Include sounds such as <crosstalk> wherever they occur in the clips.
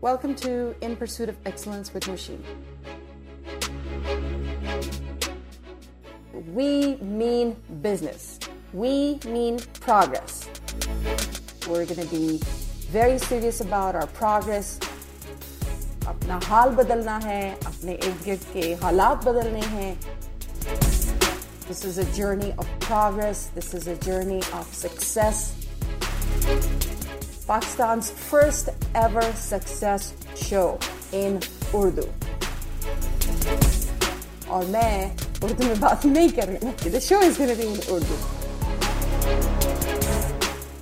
Welcome to In Pursuit of Excellence with Machine. We mean business. We mean progress. We're going to be very serious about our progress. अपना हाल बदलना है अपने इर्द गिर्द के हालात बदलने हैं This is a journey of progress. This is a journey of success. Pakistan's first ever success show in Urdu. और मैं उर्दू में बात नहीं कर रही हूँ The show is going to be in Urdu.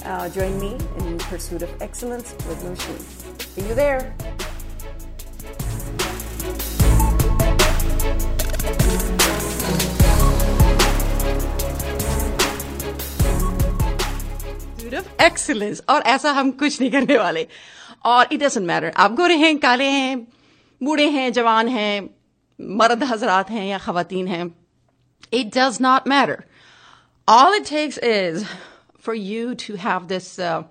Uh, join me in pursuit of excellence with Nosheen. See you there. Excellence और ऐसा हम कुछ नहीं करने वाले और इट डजेंट मैटर आप गोरे हैं काले हैं बूढ़े हैं जवान हैं मर्द हजरात हैं या खातन हैं it does not matter. All it takes is for you to have this, uh,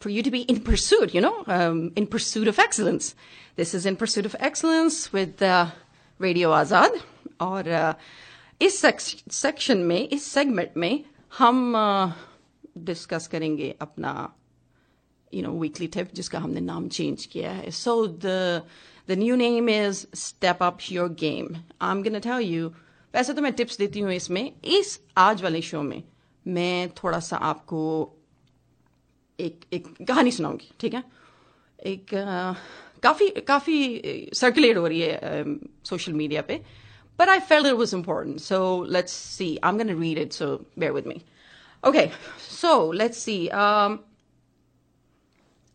for you to be in pursuit, you know, um, in pursuit of excellence. This is in pursuit of excellence with uh, Radio Azad. और uh, इस section में इस segment में हम discuss करेंगे अपना you know weekly tip जिसका हमने नाम चेंज किया है so the the new name is step up your game I am gonna tell you वैसे तो मैं टिप्स देती हूँ इसमें इस आज वाले शो में मैं थोड़ा सा आपको एक एक कहानी सुनाऊँगी ठीक है एक uh, काफ़ी काफ़ी सर्कुलेट हो रही है सोशल मीडिया पे but I felt it was important. So let's see. I'm going to read it, so bear with me. Okay, so let's see. Um,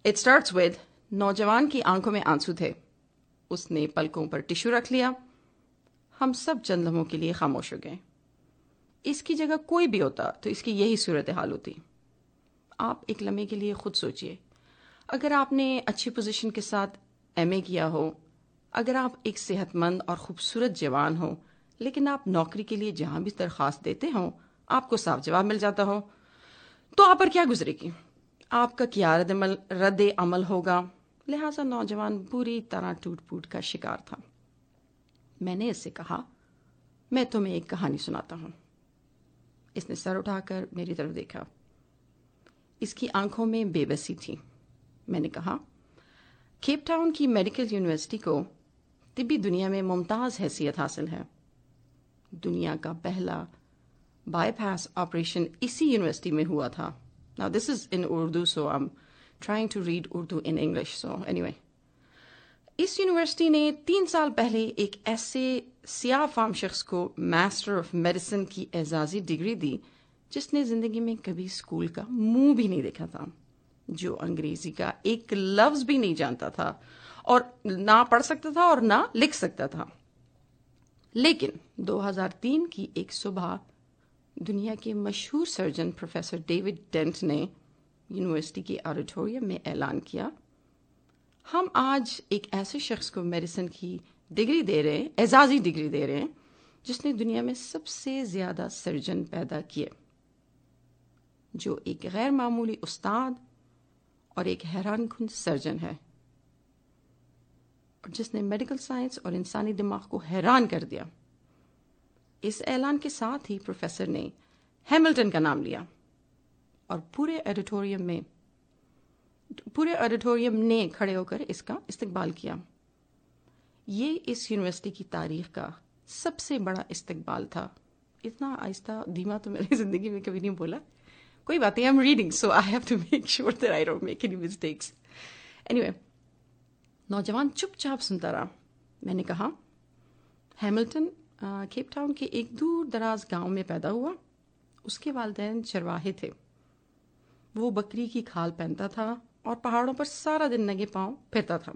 it starts with नौजवान की आँखों में आँसू थे। उसने पलकों पर टिश्यू रख लिया। हम सब चंद लम्हों के लिए खामोश हो गए। इसकी जगह कोई भी होता तो इसकी यही सूरत हाल होती। आप एक लम्हे के लिए खुद सोचिए। अगर आपने अच्छी पोजीशन के साथ एमए किया हो अगर आप एक सेहतमंद और खूबसूरत जवान हो लेकिन आप नौकरी के लिए जहाँ भी दरख्वास्त देते हो आपको साफ़ जवाब मिल जाता हो। तो आप पर क्या गुजरेगी? आपका क्या रद्द रद्द अमल होगा? लिहाजा नौजवान बुरी तरह टूट फूट का शिकार था। मैंने इससे कहा, मैं तुम्हें एक कहानी सुनाता हूँ। इसने सर उठाकर मेरी तरफ़ देखा। इसकी आँखों में बेबसी थी। मैंने कहा, केप टाउन की मेडिकल यूनिवर्सिटी को तिब्बी दुनिया में मुमताज़ हैसियत हासिल है। दुनिया का पहला बाईपास ऑपरेशन इसी यूनिवर्सिटी में हुआ था। This is in Urdu so I am trying to read Urdu in English so anyway इस यूनिवर्सिटी ने तीन साल पहले एक ऐसे सियाह फाम शख्स को मास्टर ऑफ़ मेडिसिन की एजाजी डिग्री दी, जिसने ज़िंदगी में कभी स्कूल का मुँह भी नहीं देखा था, जो अंग्रेज़ी का एक लफ्ज भी नहीं जानता था, और ना पढ़ सकता था और ना लिख सकता था। लेकिन 2003 की एक सुबह दुनिया के मशहूर सर्जन प्रोफेसर डेविड डेंट ने यूनिवर्सिटी के ऑडिटोरियम में ऐलान किया। हम आज एक ऐसे शख्स को मेडिसिन की डिग्री दे रहे हैं, एजाजी डिग्री दे रहे हैं, जिसने दुनिया में सबसे ज़्यादा सर्जन पैदा किए। जो एक गैर मामूली उस्ताद और एक हैरान कन सर्जन है। और जिसने मेडिकल साइंस और इंसानी दिमाग को हैरान कर दिया। इस ऐलान के साथ ही प्रोफेसर ने हैमिल्टन का नाम लिया और पूरे ऑडिटोरियम में, पूरे ऑडिटोरियम ने खड़े होकर इसका इस्तकबाल किया। ये इस यूनिवर्सिटी की तारीख का सबसे बड़ा इस्तकबाल था। इतना आहिस्ता, धीमा तो मेरी <laughs> ज़िंदगी में कभी नहीं बोला। कोई बात नहीं I am reading so I have to make sure that I don't make any mistakes anyway नौजवान चुपचाप सुनता रहा। मैंने कहा, हैमिल्टन केप टाउन के एक दूर दराज गाँव में पैदा हुआ। उसके वालदेन चरवाहे थे। वो बकरी की खाल पहनता था और पहाड़ों पर सारा दिन नंगे पाँव फिरता था।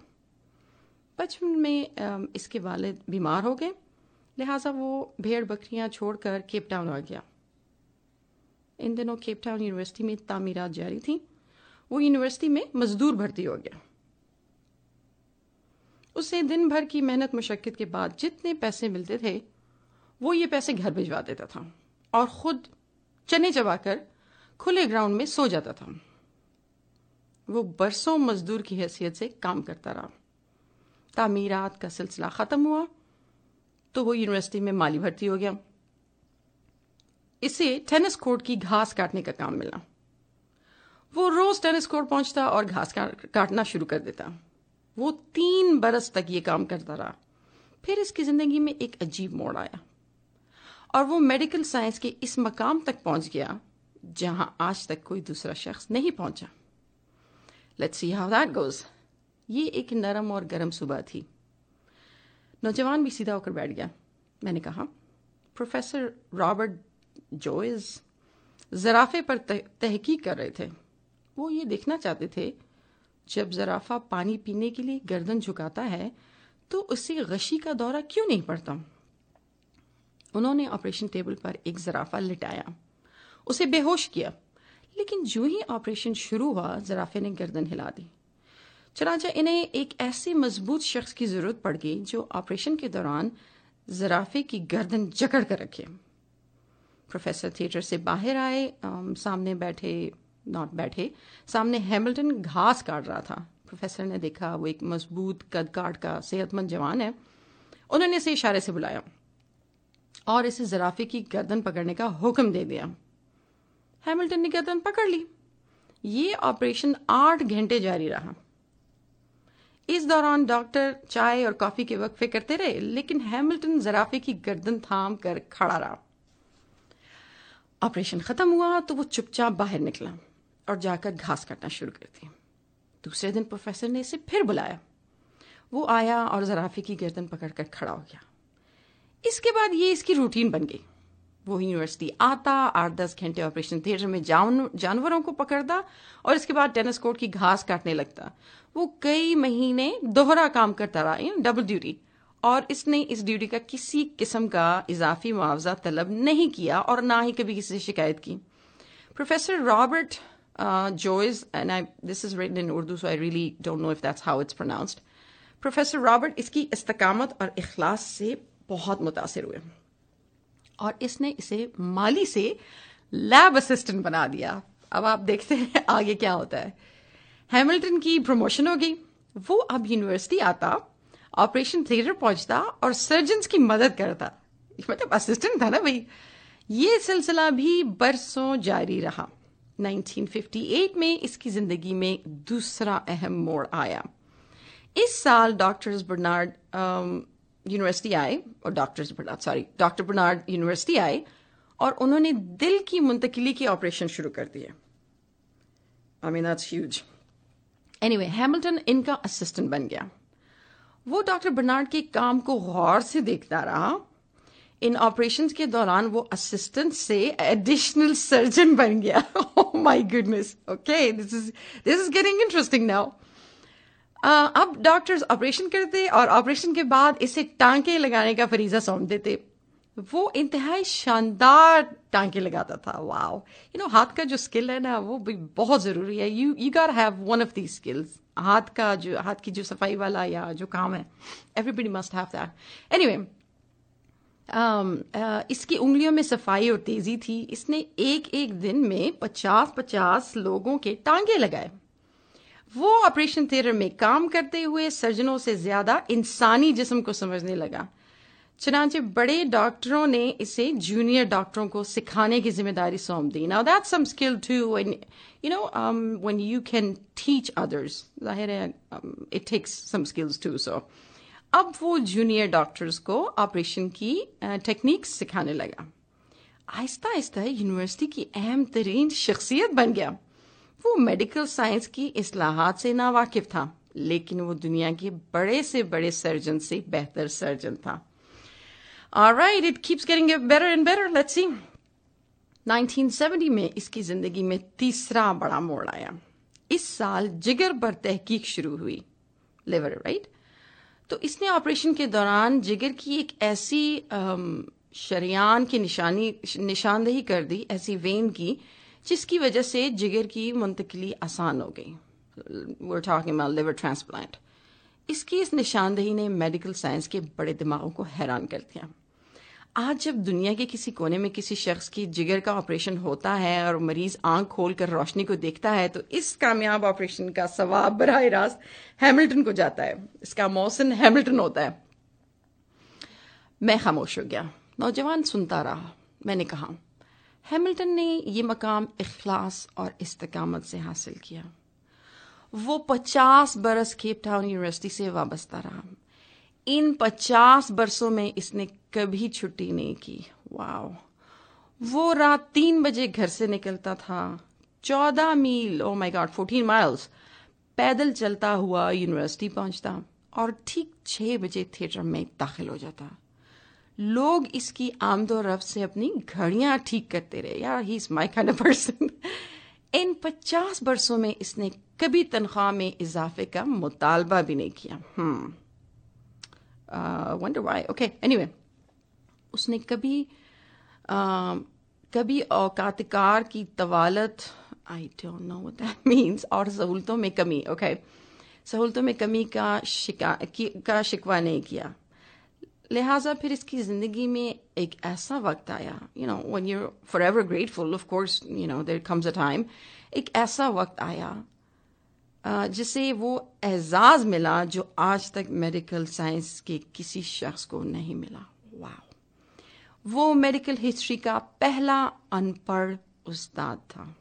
बचपन में इसके वालिद बीमार हो गए। लिहाजा वो भेड़ बकरियाँ छोड़कर केप टाउन आ गया। इन दिनों केप टाउन यूनिवर्सिटी में तामीरात जारी थी। वो यूनिवर्सिटी में मजदूर भर्ती हो गया। उसे दिन भर की मेहनत, मुशक्कत के बाद जितने पैसे मिलते थे वो ये पैसे घर भिजवा देता था और खुद चने चबाकर खुले ग्राउंड में सो जाता था। वो बरसों मजदूर की हैसियत से काम करता रहा। तामीरात का सिलसिला ख़त्म हुआ तो वो यूनिवर्सिटी में माली भर्ती हो गया। इसे टेनिस कोर्ट की घास काटने का काम मिला। वो रोज टेनिस कोर्ट पहुँचता और घास काटना शुरू कर देता। वो तीन बरस तक ये काम करता रहा। फिर इसकी ज़िंदगी में एक अजीब मोड़ आया। और वो मेडिकल साइंस के इस मकाम तक पहुँच गया, जहाँ आज तक कोई दूसरा शख्स नहीं पहुँचा। Let's see how that goes ये एक नरम और गर्म सुबह थी। नौजवान भी सीधा होकर बैठ गया। मैंने कहा प्रोफेसर रॉबर्ट जोइज जराफे पर तहकीक कर रहे थे। वो ये देखना चाहते थे, जब जराफा पानी पीने के लिए गर्दन झुकाता है तो उसे गशी का दौरा क्यों नहीं पड़ता? उन्होंने ऑपरेशन टेबल पर एक जराफा लिटाया। उसे बेहोश किया, लेकिन जो ही ऑपरेशन शुरू हुआ, जराफे ने गर्दन हिला दी। चनाचा इन्हें एक ऐसे मज़बूत शख्स की ज़रूरत पड़ गई, जो ऑपरेशन के दौरान जराफे की गर्दन जकड़ कर रखे। प्रोफेसर थिएटर से बाहर आए सामने बैठे नॉट बैठे, सामने हैमिल्टन घास काट रहा था। प्रोफेसर ने देखा, वो एक मज़बूत कद काट का सेहतमंद जवान है। उन्होंने इसे इशारे से बुलाया। और इसे जराफे की गर्दन पकड़ने का हुक्म दे दिया। हैमिल्टन ने गर्दन पकड़ ली। ये ऑपरेशन आठ घंटे जारी रहा। इस दौरान डॉक्टर चाय और कॉफ़ी के वक्फे करते रहे, लेकिन हैमिल्टन जराफे की गर्दन थाम कर खड़ा रहा। ऑपरेशन खत्म हुआ तो वो चुपचाप बाहर निकला और जाकर घास काटना शुरू कर दी दूसरे दिन प्रोफेसर ने इसे फिर बुलाया। वो आया और जराफे की गर्दन पकड़कर खड़ा हो गया। इसके बाद ये इसकी रूटीन बन गई। वो यूनिवर्सिटी आता आठ दस घंटे ऑपरेशन थिएटर में जान, जानवरों को पकड़ता और इसके बाद टेनिस कोर्ट की घास काटने लगता। वो कई महीने दोहरा काम करता रहा डबल ड्यूटी और इसने इस ड्यूटी का किसी किस्म का इजाफी मुआवजा तलब नहीं किया और ना ही कभी किसी से शिकायत की। Professor Robert Joyce and I this is written in Urdu so I really don't know if that's how it's pronounced professor Robert इसकी इस्तकामत और इखलास से बहुत मुतासर हुए। और इसने इसे माली से लैब असिस्टेंट बना दिया। अब आप देखते हैं <laughs> आगे क्या होता है। हैमिल्टन की प्रमोशन हो गई। वो अब यूनिवर्सिटी आता, ऑपरेशन थिएटर पहुँचता और सर्जन की मदद करता। मतलब असिस्टेंट था ना भाई। ये सिलसिला भी बरसों जारी रहा। 1958 में इसकी ज़िंदगी में दूसरा अहम मोड़ आया। इस साल डॉक्टर्स बर्नार्ड यूनिवर्सिटी आए और Barnard sorry doctor Barnard university आए और उन्होंने दिल की मुंतकिली की ऑपरेशन शुरू कर दिए I mean that's huge anyway Hamilton इनका असिस्टेंट बन गया। वो डॉक्टर बर्नार्ड के काम को गौर से देखता रहा। इन ऑपरेशन के दौरान वो असिस्टेंट से एडिशनल सर्जन बन गया। My goodness okay this is this is getting interesting now doctors operation करते और ऑपरेशन के बाद इसे टांके लगाने का फरीजा सौंप देते। वो इंतहाई शानदार टांके लगाता था। वाओ यू नो हाथ का जो स्किल है ना, वो भी बहुत ज़रूरी है। You you got have one of the skills हाथ का जो, हाथ की जो सफ़ाई वाला या जो काम है everybody must have that anyway इसकी उंगलियों में सफ़ाई और तेज़ी थी। इसने एक एक दिन में पचास पचास लोगों के टांगे लगाए। वो ऑपरेशन थिएटर में काम करते हुए सर्जनों से ज़्यादा इंसानी जिस्म को समझने लगा। चनाचे बड़े डॉक्टरों ने इसे जूनियर डॉक्टरों को सिखाने की ज़िम्मेदारी सौंप दी। Now that some skill to when you know when you can teach others ज़ाहिर है it takes some skills to so अब वो जूनियर डॉक्टर्स को ऑपरेशन की टेक्निक्स uh, सिखाने लगा। आहिस्ता आहिस्ता यूनिवर्सिटी की अहम तरीन शख्सियत बन गया। वो मेडिकल साइंस की असलाहत से ना वाकिफ था लेकिन वो दुनिया के बड़े से बड़े सर्जन से बेहतर सर्जन था right, it keeps getting better and better. Let's see. 1970 में इसकी ज़िंदगी में तीसरा बड़ा मोड़ आया इस साल जिगर पर तहकीक शुरू हुई लिवर राइट तो इसने ऑपरेशन के दौरान जिगर की एक ऐसी शरियान की निशानी निशानदेही कर दी ऐसी वेन की जिसकी वजह से जिगर की मुंतकली आसान हो गई। टॉकिंग अबाउट लिवर ट्रांसप्लांट इसकी इस निशानदेही ने मेडिकल साइंस के बड़े दिमागों को हैरान कर दिया। आज जब दुनिया के किसी कोने में किसी शख्स की जिगर का ऑपरेशन होता है और मरीज़ आँख खोल कर रोशनी को देखता है तो इस कामयाब ऑपरेशन का सवाब बरह रास्त हैमिल्टन को जाता है। इसका मौसम हैमिल्टन होता है। मैं खामोश हो गया। नौजवान सुनता रहा। मैंने कहा हैमिल्टन ने ये मकाम इखलास और इस्तकामत से हासिल किया। वो पचास बरस केप टाउन यूनिवर्सिटी से वाबस्ता रहा। इन पचास बरसों में इसने कभी छुट्टी नहीं की। वाओ। वो रात तीन बजे घर से निकलता था। चौदह मील oh my god fourteen miles पैदल चलता हुआ यूनिवर्सिटी पहुँचता और ठीक छह बजे थिएटर में दाखिल हो जाता। लोग इसकी आमदो रफ्त से अपनी घड़ियाँ ठीक करते रहे। यार he is my kind person इन पचास बरसों में इसने कभी तनख्वाह में इजाफे का मुतालबा भी नहीं किया। वंडर वाई ओके एनीवे उसने कभी uh, कभी औकातकार की तवालत I don't know what that means और सहूलतों में कमी ओके okay. सहूलतों में कमी का शिका का शिकवा नहीं किया। लिहाजा फिर इसकी ज़िंदगी में एक ऐसा वक्त आया you know one you forever grateful of course you know there comes a time एक ऐसा वक्त आया जिसे वो एजाज मिला जो आज तक मेडिकल साइंस के किसी शख्स को नहीं मिला वाह वो मेडिकल हिस्ट्री का पहला अनपढ़ उस्ताद था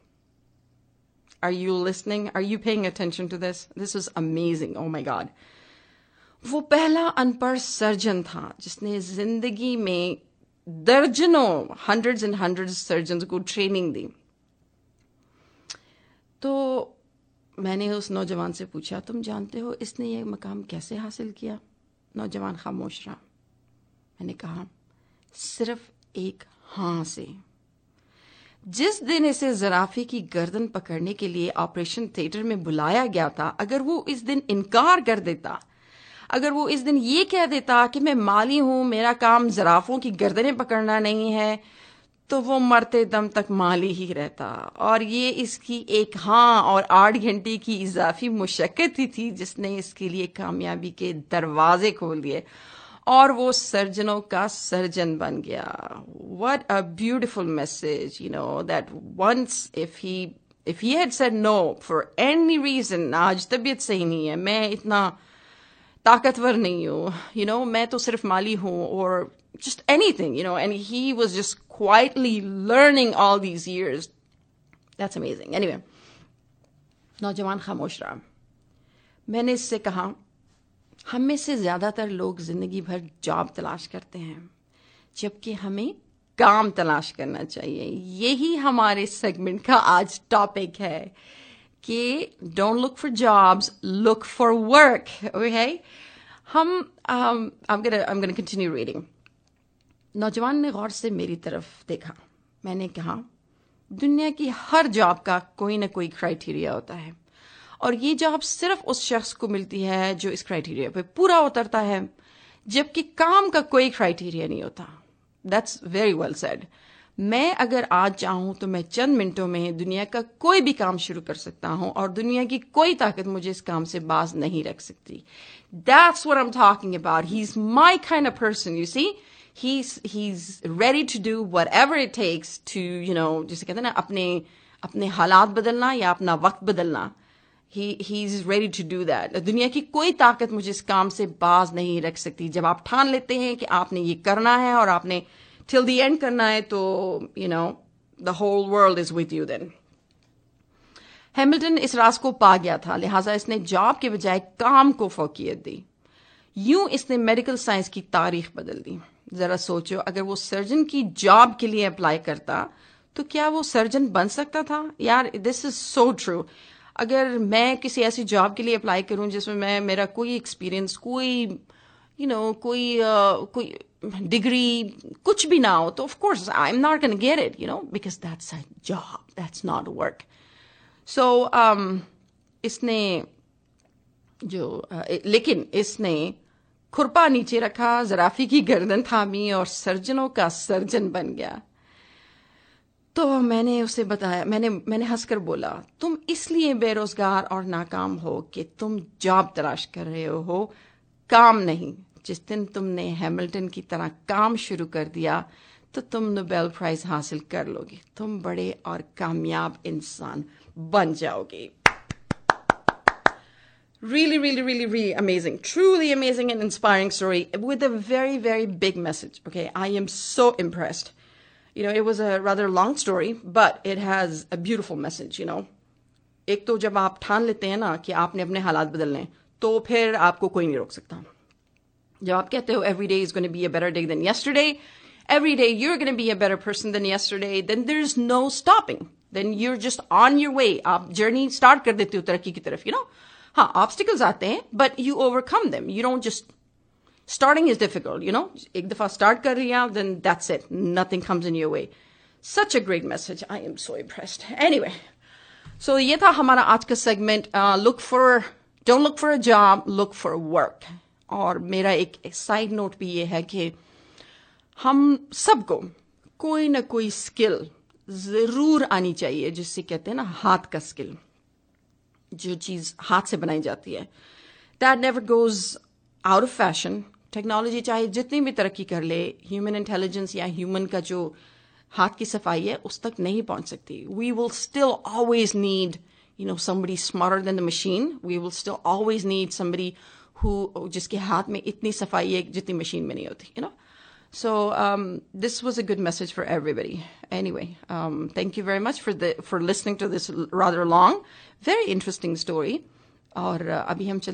Are you listening? Are you paying attention to this? This was amazing. Oh my God. वो पहला अनपढ़ सर्जन था, जिसने ज़िंदगी में दर्जनों हंड्रेड्स एंड हंड्रेड्स सर्जन को ट्रेनिंग दी। तो मैंने उस नौजवान से पूछा, तुम जानते हो इसने ये मकाम कैसे हासिल किया? नौजवान खामोश रहा। मैंने कहा, सिर्फ़ एक हाँ से। जिस दिन इसे जराफे की गर्दन पकड़ने के लिए ऑपरेशन थिएटर में बुलाया गया था, अगर वो इस दिन इनकार कर देता अगर वो इस दिन ये कह देता कि मैं माली हूँ, मेरा काम जराफों की गर्दनें पकड़ना नहीं है तो वो मरते दम तक माली ही रहता। और ये इसकी एक हाँ और आठ घंटे की इजाफी मुशक्क़त ही थी जिसने इसके लिए कामयाबी के दरवाजे खोल दिए। और वो सर्जनों का सर्जन बन गया। What a beautiful message you know that once if he if he had said no for any reason आज तबीयत सही नहीं है, मैं इतना ताकतवर नहीं हूँ यू नो मैं तो सिर्फ़ माली हूँ और just anything, you know, and he was just quietly learning all these years. That's amazing. Anyway, नौजवान खामोश रहा मैंने इससे कहा हम में से ज़्यादातर लोग ज़िंदगी भर जॉब तलाश करते हैं जबकि हमें काम तलाश करना चाहिए यही हमारे सेगमेंट का आज टॉपिक है कि don't look for jobs look for work okay hmm I am continue reading नौजवान ने गौर से मेरी तरफ़ देखा। मैंने कहा, दुनिया की हर जॉब का कोई ना कोई क्राइटेरिया होता है। और ये जॉब सिर्फ़ उस शख्स को मिलती है जो इस क्राइटेरिया पे पूरा उतरता है, जबकि काम का कोई क्राइटेरिया नहीं होता। दैट्स वेरी वेल सेड मैं अगर आज चाहूँ तो मैं चंद मिनटों में दुनिया का कोई भी काम शुरू कर सकता हूँ और दुनिया की कोई ताकत मुझे इस काम से बाज नहीं रख सकती। That's I am talking about he is my kind of person you see he's he's ready to do whatever it takes to, you know, जैसे कहते हैं ना, अपने अपने हालात बदलना या अपना वक्त बदलना। He, he's ready to do that. दुनिया की कोई ताकत मुझे इस काम से बाज नहीं रख सकती। जब आप ठान लेते हैं कि आपने ये करना है और आपने till the end करना है तो you know, the whole world is with you then. Hamilton इस राज को पा गया था, लिहाजा इसने जॉब के बजाय काम को फोकियत दी। यूँ इसने मेडिकल साइंस की तारीख बदल दी। जरा सोचो, अगर वो सर्जन की जॉब के लिए अप्लाई करता तो क्या वो सर्जन बन सकता था? यार दिस इज़ सो ट्रू अगर मैं किसी ऐसी जॉब के लिए अप्लाई करूँ जिसमें मैं, मेरा कोई एक्सपीरियंस कोई यू you नो कोई uh, कोई डिग्री कुछ भी ना हो तो of course I am not can get it you know because that's a job that's not work so इसने जो uh, लेकिन इसने खुरपा नीचे रखा जराफी की गर्दन थामी और सर्जनों का सर्जन बन गया। तो मैंने उसे बताया मैंने मैंने हंसकर बोला तुम इसलिए बेरोजगार और नाकाम हो कि तुम जॉब तलाश कर रहे हो काम नहीं जिस दिन तुमने हैमिल्टन की तरह काम शुरू कर दिया तो तुम नोबेल प्राइज हासिल कर लोगे तुम बड़े और कामयाब इंसान बन जाओगे really, really, really, really amazing. Truly amazing and inspiring story with a very, very big message. Okay. I am so impressed. You know, it was a rather long story, but it has a beautiful message, you know. एक तो जब आप ठान लेते हैं ना कि आपने अपने हालात बदलने तो फिर आपको कोई नहीं रोक सकता जब आप कहते हो every day is going to be a better day than yesterday every day you're going to be a better person than yesterday then there's no stopping then you're just on your way आप journey start कर देते हो तरक्की की तरफ you know हाँ obstacles आते हैं but you overcome them you don't just starting is difficult, you know. एक दफा start कर लिया, then that's it. Nothing comes in your way. Such a great message. I am so impressed. Anyway, so ये था हमारा आज का segment. Uh, look for, don't look for a job, look for work. और मेरा एक साइड नोट भी ये है कि हम सबको कोई ना कोई स्किल ज़रूर आनी चाहिए, जिससे कहते हैं ना, हाथ का स्किल जो चीज़ हाथ से बनाई जाती है। That never goes out of fashion technology चाहे जितनी भी तरक्की कर ले ह्यूमन इंटेलिजेंस या ह्यूमन का जो हाथ की सफ़ाई है, उस तक नहीं पहुँच सकती। We will still always need you know somebody smarter than the machine we will still always need somebody who जिसके हाथ में इतनी सफ़ाई है जितनी मशीन में नहीं होती you know um, this was a good message for everybody. Anyway, um, thank you very much for the for listening to this rather long, very interesting story. और अभी हम